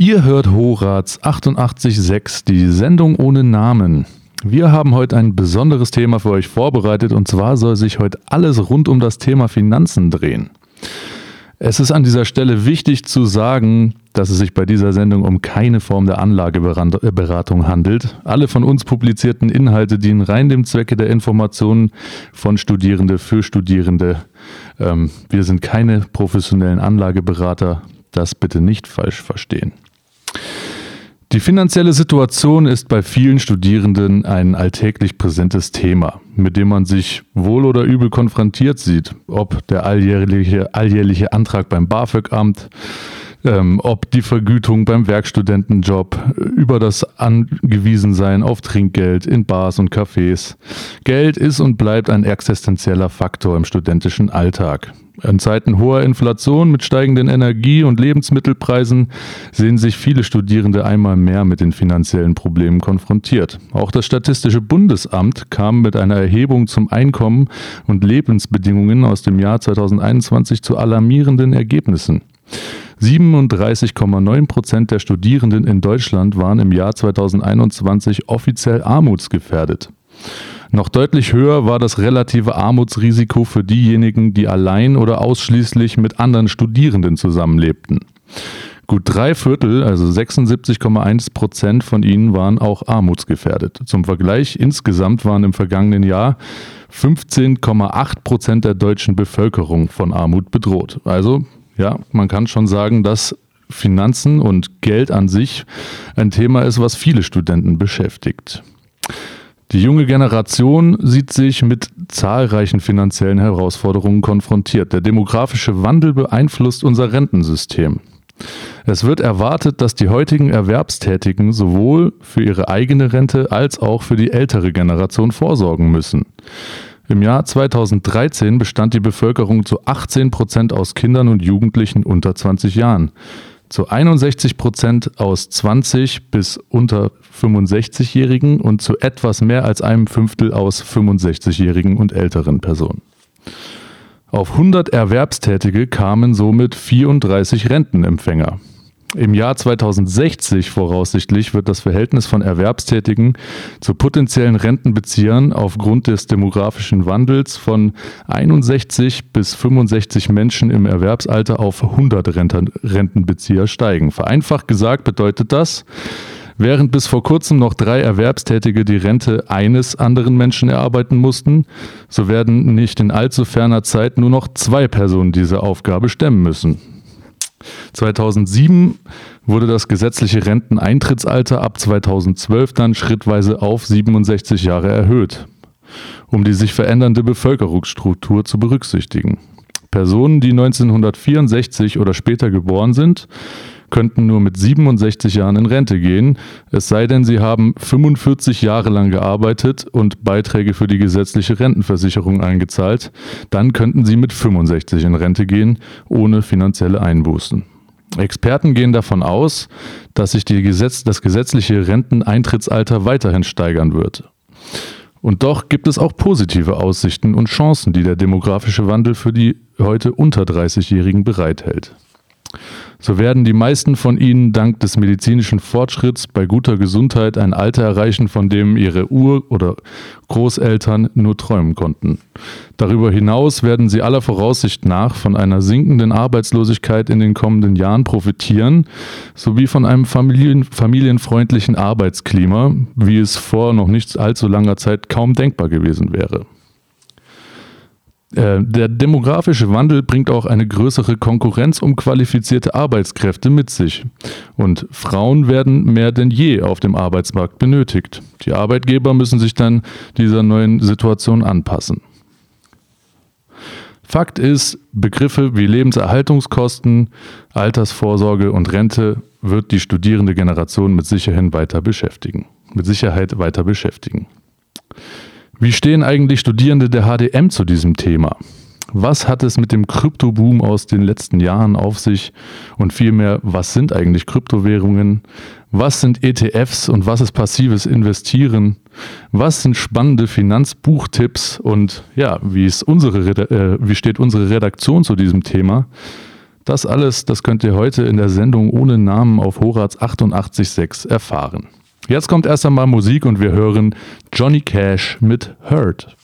Ihr hört Horaz 88.6, die Sendung ohne Namen. Wir haben heute ein besonderes Thema für euch vorbereitet und zwar soll sich heute alles rund um das Thema Finanzen drehen. Es ist an dieser Stelle wichtig zu sagen, dass es sich bei dieser Sendung um keine Form der Anlageberatung handelt. Alle von uns publizierten Inhalte dienen rein dem Zwecke der Informationen von Studierende für Studierende. Ähm, wir sind keine professionellen Anlageberater. Das bitte nicht falsch verstehen. Die finanzielle Situation ist bei vielen Studierenden ein alltäglich präsentes Thema, mit dem man sich wohl oder übel konfrontiert sieht, ob der alljährliche, alljährliche Antrag beim BAföG-Amt, ähm, ob die Vergütung beim Werkstudentenjob, über das Angewiesensein auf Trinkgeld in Bars und Cafés. Geld ist und bleibt ein existenzieller Faktor im studentischen Alltag. In Zeiten hoher Inflation mit steigenden Energie- und Lebensmittelpreisen sehen sich viele Studierende einmal mehr mit den finanziellen Problemen konfrontiert. Auch das Statistische Bundesamt kam mit einer Erhebung zum Einkommen und Lebensbedingungen aus dem Jahr 2021 zu alarmierenden Ergebnissen. 37,9 Prozent der Studierenden in Deutschland waren im Jahr 2021 offiziell armutsgefährdet. Noch deutlich höher war das relative Armutsrisiko für diejenigen, die allein oder ausschließlich mit anderen Studierenden zusammenlebten. Gut drei Viertel, also 76,1 Prozent von ihnen waren auch armutsgefährdet. Zum Vergleich, insgesamt waren im vergangenen Jahr 15,8 Prozent der deutschen Bevölkerung von Armut bedroht. Also ja, man kann schon sagen, dass Finanzen und Geld an sich ein Thema ist, was viele Studenten beschäftigt. Die junge Generation sieht sich mit zahlreichen finanziellen Herausforderungen konfrontiert. Der demografische Wandel beeinflusst unser Rentensystem. Es wird erwartet, dass die heutigen Erwerbstätigen sowohl für ihre eigene Rente als auch für die ältere Generation vorsorgen müssen. Im Jahr 2013 bestand die Bevölkerung zu 18 Prozent aus Kindern und Jugendlichen unter 20 Jahren zu 61 Prozent aus 20 bis unter 65-Jährigen und zu etwas mehr als einem Fünftel aus 65-Jährigen und älteren Personen. Auf 100 Erwerbstätige kamen somit 34 Rentenempfänger. Im Jahr 2060 voraussichtlich wird das Verhältnis von Erwerbstätigen zu potenziellen Rentenbeziehern aufgrund des demografischen Wandels von 61 bis 65 Menschen im Erwerbsalter auf 100 Rentenbezieher steigen. Vereinfacht gesagt bedeutet das, Während bis vor kurzem noch drei Erwerbstätige die Rente eines anderen Menschen erarbeiten mussten, so werden nicht in allzu ferner Zeit nur noch zwei Personen diese Aufgabe stemmen müssen. 2007 wurde das gesetzliche Renteneintrittsalter ab 2012 dann schrittweise auf 67 Jahre erhöht, um die sich verändernde Bevölkerungsstruktur zu berücksichtigen. Personen, die 1964 oder später geboren sind, könnten nur mit 67 Jahren in Rente gehen, es sei denn, sie haben 45 Jahre lang gearbeitet und Beiträge für die gesetzliche Rentenversicherung eingezahlt, dann könnten sie mit 65 in Rente gehen, ohne finanzielle Einbußen. Experten gehen davon aus, dass sich Gesetz, das gesetzliche Renteneintrittsalter weiterhin steigern wird. Und doch gibt es auch positive Aussichten und Chancen, die der demografische Wandel für die heute unter 30-Jährigen bereithält. So werden die meisten von ihnen dank des medizinischen Fortschritts bei guter Gesundheit ein Alter erreichen, von dem ihre Ur- oder Großeltern nur träumen konnten. Darüber hinaus werden sie aller Voraussicht nach von einer sinkenden Arbeitslosigkeit in den kommenden Jahren profitieren, sowie von einem familien familienfreundlichen Arbeitsklima, wie es vor noch nicht allzu langer Zeit kaum denkbar gewesen wäre. Äh, der demografische Wandel bringt auch eine größere Konkurrenz um qualifizierte Arbeitskräfte mit sich. Und Frauen werden mehr denn je auf dem Arbeitsmarkt benötigt. Die Arbeitgeber müssen sich dann dieser neuen Situation anpassen. Fakt ist, Begriffe wie Lebenserhaltungskosten, Altersvorsorge und Rente wird die studierende Generation mit Sicherheit weiter beschäftigen. Mit Sicherheit weiter beschäftigen. Wie stehen eigentlich Studierende der HDM zu diesem Thema? Was hat es mit dem Kryptoboom aus den letzten Jahren auf sich? Und vielmehr, was sind eigentlich Kryptowährungen? Was sind ETFs und was ist passives Investieren? Was sind spannende Finanzbuchtipps? Und ja, wie, ist unsere, äh, wie steht unsere Redaktion zu diesem Thema? Das alles, das könnt ihr heute in der Sendung ohne Namen auf Horaz 88.6 erfahren. Jetzt kommt erst einmal Musik und wir hören Johnny Cash mit Hurt.